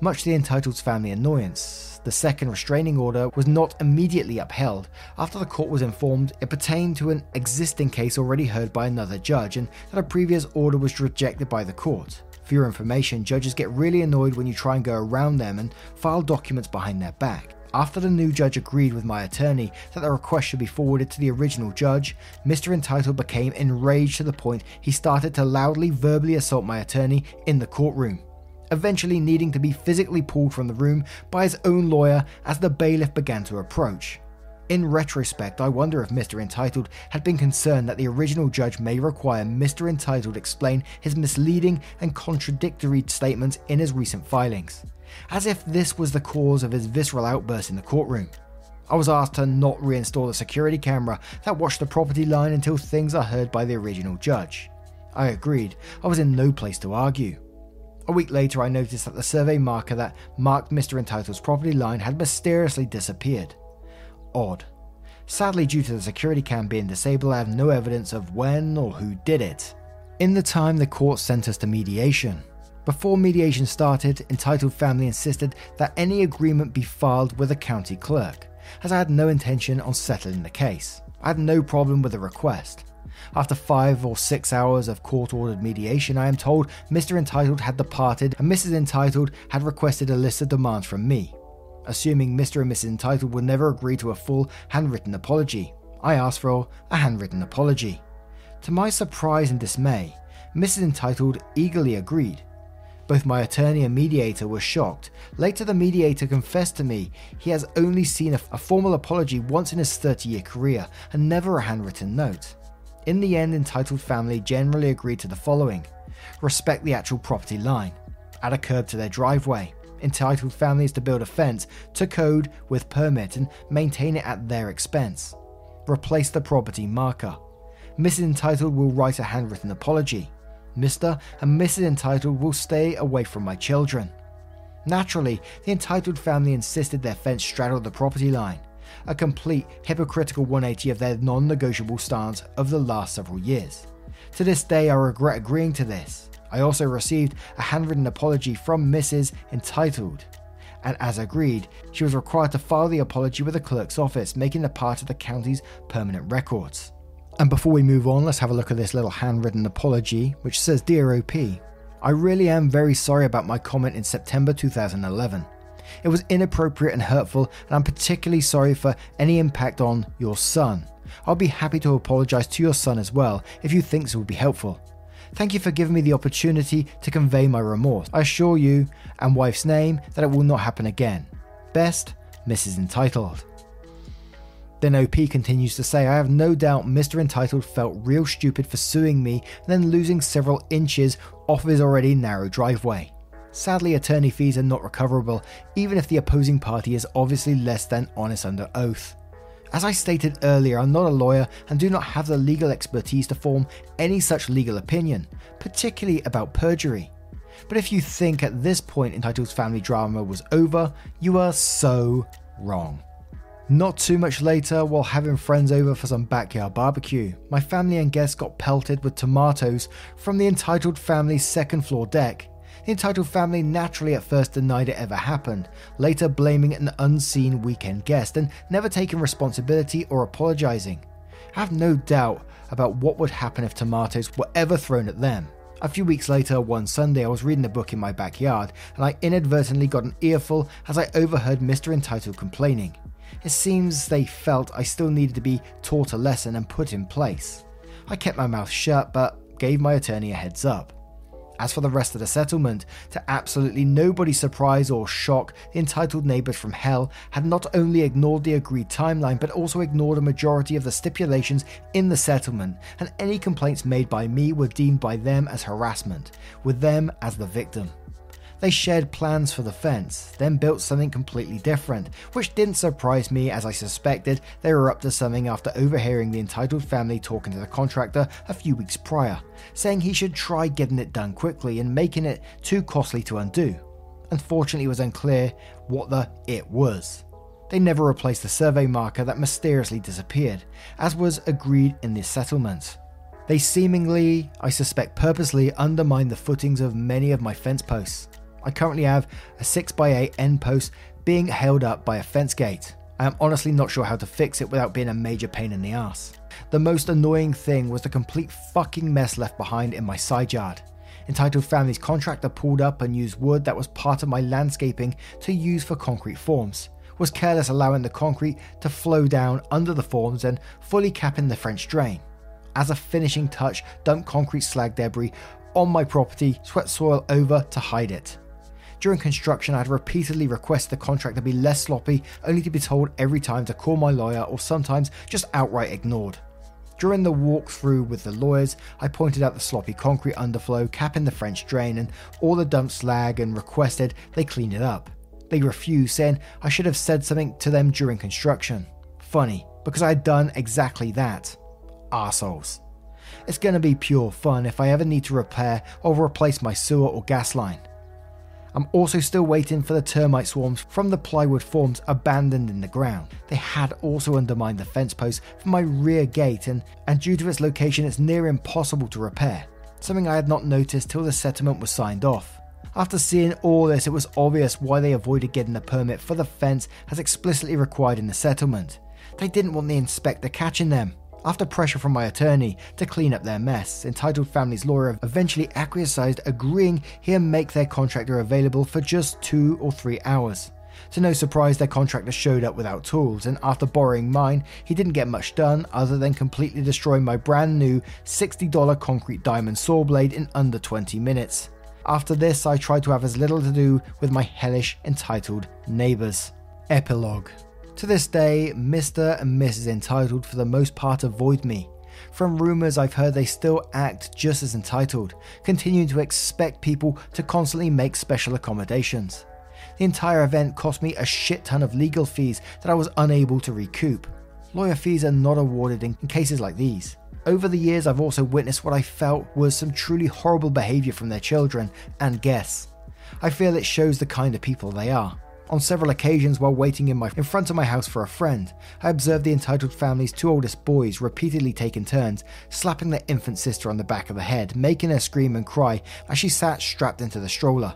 Much to the Entitled's family annoyance, the second restraining order was not immediately upheld after the court was informed it pertained to an existing case already heard by another judge and that a previous order was rejected by the court. For your information, judges get really annoyed when you try and go around them and file documents behind their back. After the new judge agreed with my attorney that the request should be forwarded to the original judge, Mr. Entitled became enraged to the point he started to loudly verbally assault my attorney in the courtroom, eventually needing to be physically pulled from the room by his own lawyer as the bailiff began to approach. In retrospect, I wonder if Mr. Entitled had been concerned that the original judge may require Mr. Entitled explain his misleading and contradictory statements in his recent filings, as if this was the cause of his visceral outburst in the courtroom. I was asked to not reinstall the security camera that watched the property line until things are heard by the original judge. I agreed, I was in no place to argue. A week later, I noticed that the survey marker that marked Mr. Entitled's property line had mysteriously disappeared odd. Sadly, due to the security cam being disabled, I have no evidence of when or who did it. In the time, the court sent us to mediation. Before mediation started, Entitled Family insisted that any agreement be filed with the county clerk, as I had no intention on settling the case. I had no problem with the request. After five or six hours of court ordered mediation, I am told Mr. Entitled had departed and Mrs. Entitled had requested a list of demands from me. Assuming Mr. and Mrs. Entitled would never agree to a full handwritten apology, I asked for a handwritten apology. To my surprise and dismay, Mrs. Entitled eagerly agreed. Both my attorney and mediator were shocked. Later, the mediator confessed to me he has only seen a, a formal apology once in his 30 year career and never a handwritten note. In the end, Entitled family generally agreed to the following respect the actual property line, add a curb to their driveway, entitled families to build a fence to code with permit and maintain it at their expense. Replace the property marker. Mrs. Entitled will write a handwritten apology. Mr. and Mrs. Entitled will stay away from my children. Naturally, the entitled family insisted their fence straddled the property line, a complete hypocritical 180 of their non negotiable stance of the last several years. To this day, I regret agreeing to this. I also received a handwritten apology from Mrs. Entitled, and as agreed, she was required to file the apology with the clerk's office, making it part of the county's permanent records. And before we move on, let's have a look at this little handwritten apology, which says Dear OP, I really am very sorry about my comment in September 2011. It was inappropriate and hurtful, and I'm particularly sorry for any impact on your son. I'll be happy to apologize to your son as well if you think this would be helpful. Thank you for giving me the opportunity to convey my remorse. I assure you, and wife's name, that it will not happen again. Best, Mrs. Entitled. Then OP continues to say, I have no doubt Mr. Entitled felt real stupid for suing me and then losing several inches off his already narrow driveway. Sadly, attorney fees are not recoverable, even if the opposing party is obviously less than honest under oath. As I stated earlier, I'm not a lawyer and do not have the legal expertise to form any such legal opinion, particularly about perjury. But if you think at this point Entitled's family drama was over, you are so wrong. Not too much later, while having friends over for some backyard barbecue, my family and guests got pelted with tomatoes from the entitled family's second floor deck. Entitled family naturally at first denied it ever happened, later blaming an unseen weekend guest and never taking responsibility or apologising. I have no doubt about what would happen if tomatoes were ever thrown at them. A few weeks later, one Sunday, I was reading a book in my backyard and I inadvertently got an earful as I overheard Mr. Entitled complaining. It seems they felt I still needed to be taught a lesson and put in place. I kept my mouth shut but gave my attorney a heads up. As for the rest of the settlement, to absolutely nobody's surprise or shock, the entitled neighbours from hell had not only ignored the agreed timeline, but also ignored a majority of the stipulations in the settlement, and any complaints made by me were deemed by them as harassment, with them as the victim. They shared plans for the fence, then built something completely different, which didn't surprise me as I suspected they were up to something after overhearing the entitled family talking to the contractor a few weeks prior, saying he should try getting it done quickly and making it too costly to undo. Unfortunately, it was unclear what the it was. They never replaced the survey marker that mysteriously disappeared, as was agreed in this settlement. They seemingly, I suspect purposely, undermined the footings of many of my fence posts. I currently have a 6x8 end post being held up by a fence gate. I am honestly not sure how to fix it without being a major pain in the ass. The most annoying thing was the complete fucking mess left behind in my side yard. Entitled Family's contractor pulled up and used wood that was part of my landscaping to use for concrete forms. Was careless allowing the concrete to flow down under the forms and fully capping the French drain. As a finishing touch, dumped concrete slag debris on my property, swept soil over to hide it. During construction, I'd repeatedly request the contractor be less sloppy, only to be told every time to call my lawyer or sometimes just outright ignored. During the walkthrough with the lawyers, I pointed out the sloppy concrete underflow, capping the French drain, and all the dump slag and requested they clean it up. They refused, saying I should have said something to them during construction. Funny, because I had done exactly that. Arseholes. It's gonna be pure fun if I ever need to repair or replace my sewer or gas line. I'm also still waiting for the termite swarms from the plywood forms abandoned in the ground. They had also undermined the fence post for my rear gate, and, and due to its location, it's near impossible to repair, something I had not noticed till the settlement was signed off. After seeing all this, it was obvious why they avoided getting a permit for the fence as explicitly required in the settlement. They didn't want the inspector catching them. After pressure from my attorney to clean up their mess, Entitled Family's lawyer eventually acquiesced, agreeing he'd make their contractor available for just two or three hours. To no surprise, their contractor showed up without tools, and after borrowing mine, he didn't get much done other than completely destroying my brand new $60 concrete diamond saw blade in under 20 minutes. After this, I tried to have as little to do with my hellish entitled neighbours. Epilogue to this day, Mr. and Mrs. Entitled for the most part avoid me. From rumours, I've heard they still act just as entitled, continuing to expect people to constantly make special accommodations. The entire event cost me a shit ton of legal fees that I was unable to recoup. Lawyer fees are not awarded in, cases like these. Over the years, I've also witnessed what I felt was some truly horrible behaviour from their children and guests. I feel it shows the kind of people they are. On several occasions, while waiting in, my, in front of my house for a friend, I observed the entitled family's two oldest boys repeatedly taking turns slapping their infant sister on the back of the head, making her scream and cry as she sat strapped into the stroller.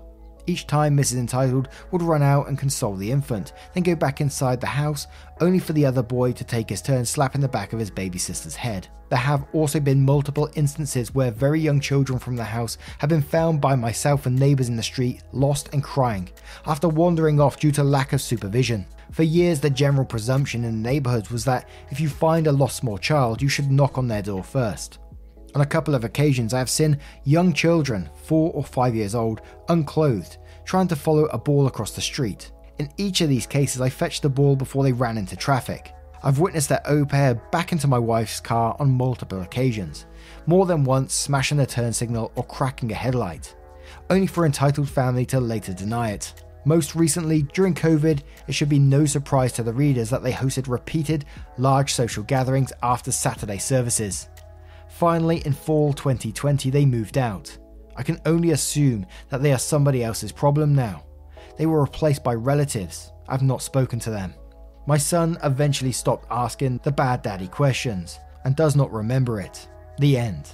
Each time Mrs. Entitled would run out and console the infant, then go back inside the house, only for the other boy to take his turn slapping the back of his baby sister's head. There have also been multiple instances where very young children from the house have been found by myself and neighbours in the street, lost and crying, after wandering off due to lack of supervision. For years, the general presumption in the neighbourhoods was that if you find a lost small child, you should knock on their door first. On a couple of occasions, I have seen young children, four or five years old, unclothed, trying to follow a ball across the street. In each of these cases, I fetched the ball before they ran into traffic. I've witnessed their au pair back into my wife's car on multiple occasions, more than once smashing a turn signal or cracking a headlight, only for entitled family to later deny it. Most recently, during COVID, it should be no surprise to the readers that they hosted repeated large social gatherings after Saturday services. Finally, in fall 2020, they moved out. I can only assume that they are somebody else's problem now. They were replaced by relatives. I've not spoken to them. My son eventually stopped asking the bad daddy questions and does not remember it. The end.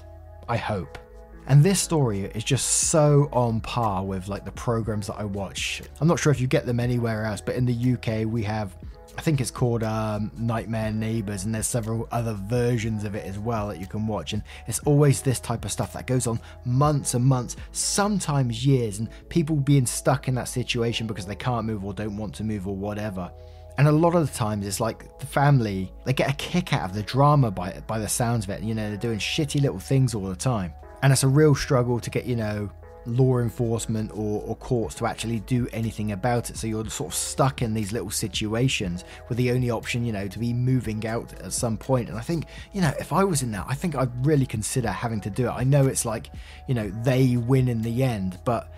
I hope. And this story is just so on par with like the programs that I watch. I'm not sure if you get them anywhere else, but in the UK we have I think it's called um, Nightmare Neighbors, and there's several other versions of it as well that you can watch. And it's always this type of stuff that goes on months and months, sometimes years, and people being stuck in that situation because they can't move or don't want to move or whatever. And a lot of the times, it's like the family they get a kick out of the drama by by the sounds of it. You know, they're doing shitty little things all the time, and it's a real struggle to get you know law enforcement or, or, courts to actually do anything about it. So you're sort of stuck in these little situations with the only option, you know, to be moving out at some point. And I think, you know, if I was in that, I think I'd really consider having to do it. I know it's like, you know, they win in the end, but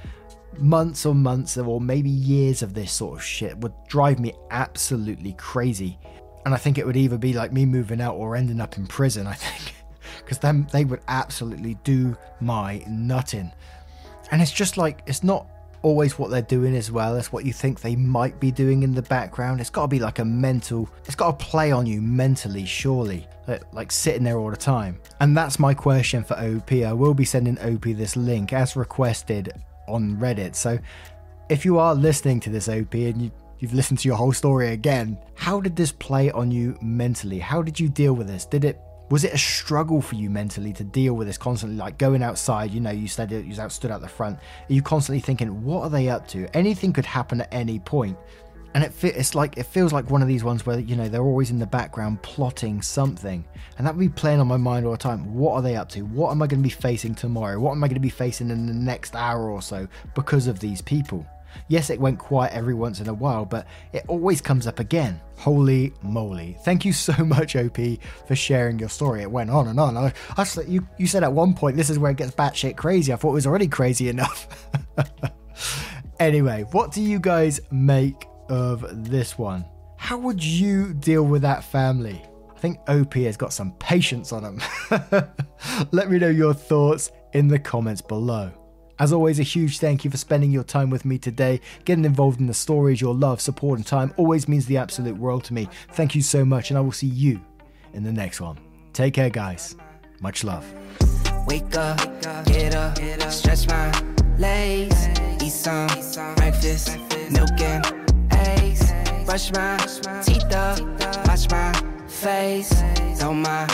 months or months or maybe years of this sort of shit would drive me absolutely crazy. And I think it would either be like me moving out or ending up in prison, I think. Because then they would absolutely do my nutting. And it's just like, it's not always what they're doing as well as what you think they might be doing in the background. It's got to be like a mental, it's got to play on you mentally, surely, like, sitting there all the time. And that's my question for OP. I will be sending OP this link as requested on Reddit. So if you are listening to this OP and you, you've listened to your whole story again, how did this play on you mentally? How did you deal with this? Did it was it a struggle for you mentally to deal with this constantly like going outside you know you said you was out stood out the front. Are you constantly thinking what are they up to? Anything could happen at any point. And it it's like it feels like one of these ones where you know they're always in the background plotting something. And that would be playing on my mind all the time. What are they up to? What am i going to be facing tomorrow? What am i going to be facing in the next hour or so because of these people Yes, it went quiet every once in a while, but it always comes up again. Holy moly. Thank you so (laughs) much, OP, for sharing your story. It went on and on. I, I, you, you said at one point, this is where it gets batshit crazy. I thought it was already crazy enough. (laughs) anyway, what do you guys make of this one? How would you deal with that family? I think OP has got some patience on him. (laughs) Let me know your thoughts in the comments below. As always, a huge thank you for spending your time with me today. Getting involved in the stories, your love, support, and time always means the absolute world to me. Thank you so much, and I will see you in the next one. Take care, guys. Much love. Wake up, get up, stretch my legs, eat some breakfast, milk and eggs, brush my teeth up, wash my face, throw my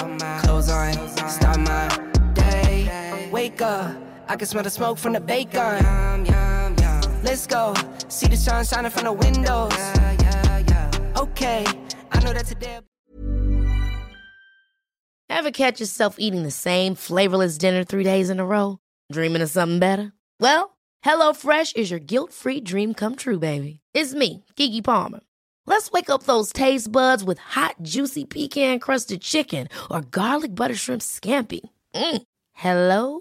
clothes on, start my day. Wake up. I can smell the smoke from the bacon. Yum, yum, yum. Let's go. See the sun shining from the windows. Yeah, yeah, yeah. Okay, I know that today. Ever catch yourself eating the same flavorless dinner three days in a row? Dreaming of something better? Well, HelloFresh is your guilt-free dream come true, baby. It's me, Keke Palmer. Let's wake up those taste buds with hot, juicy pecan-crusted chicken or garlic butter shrimp scampi. Mm. Hello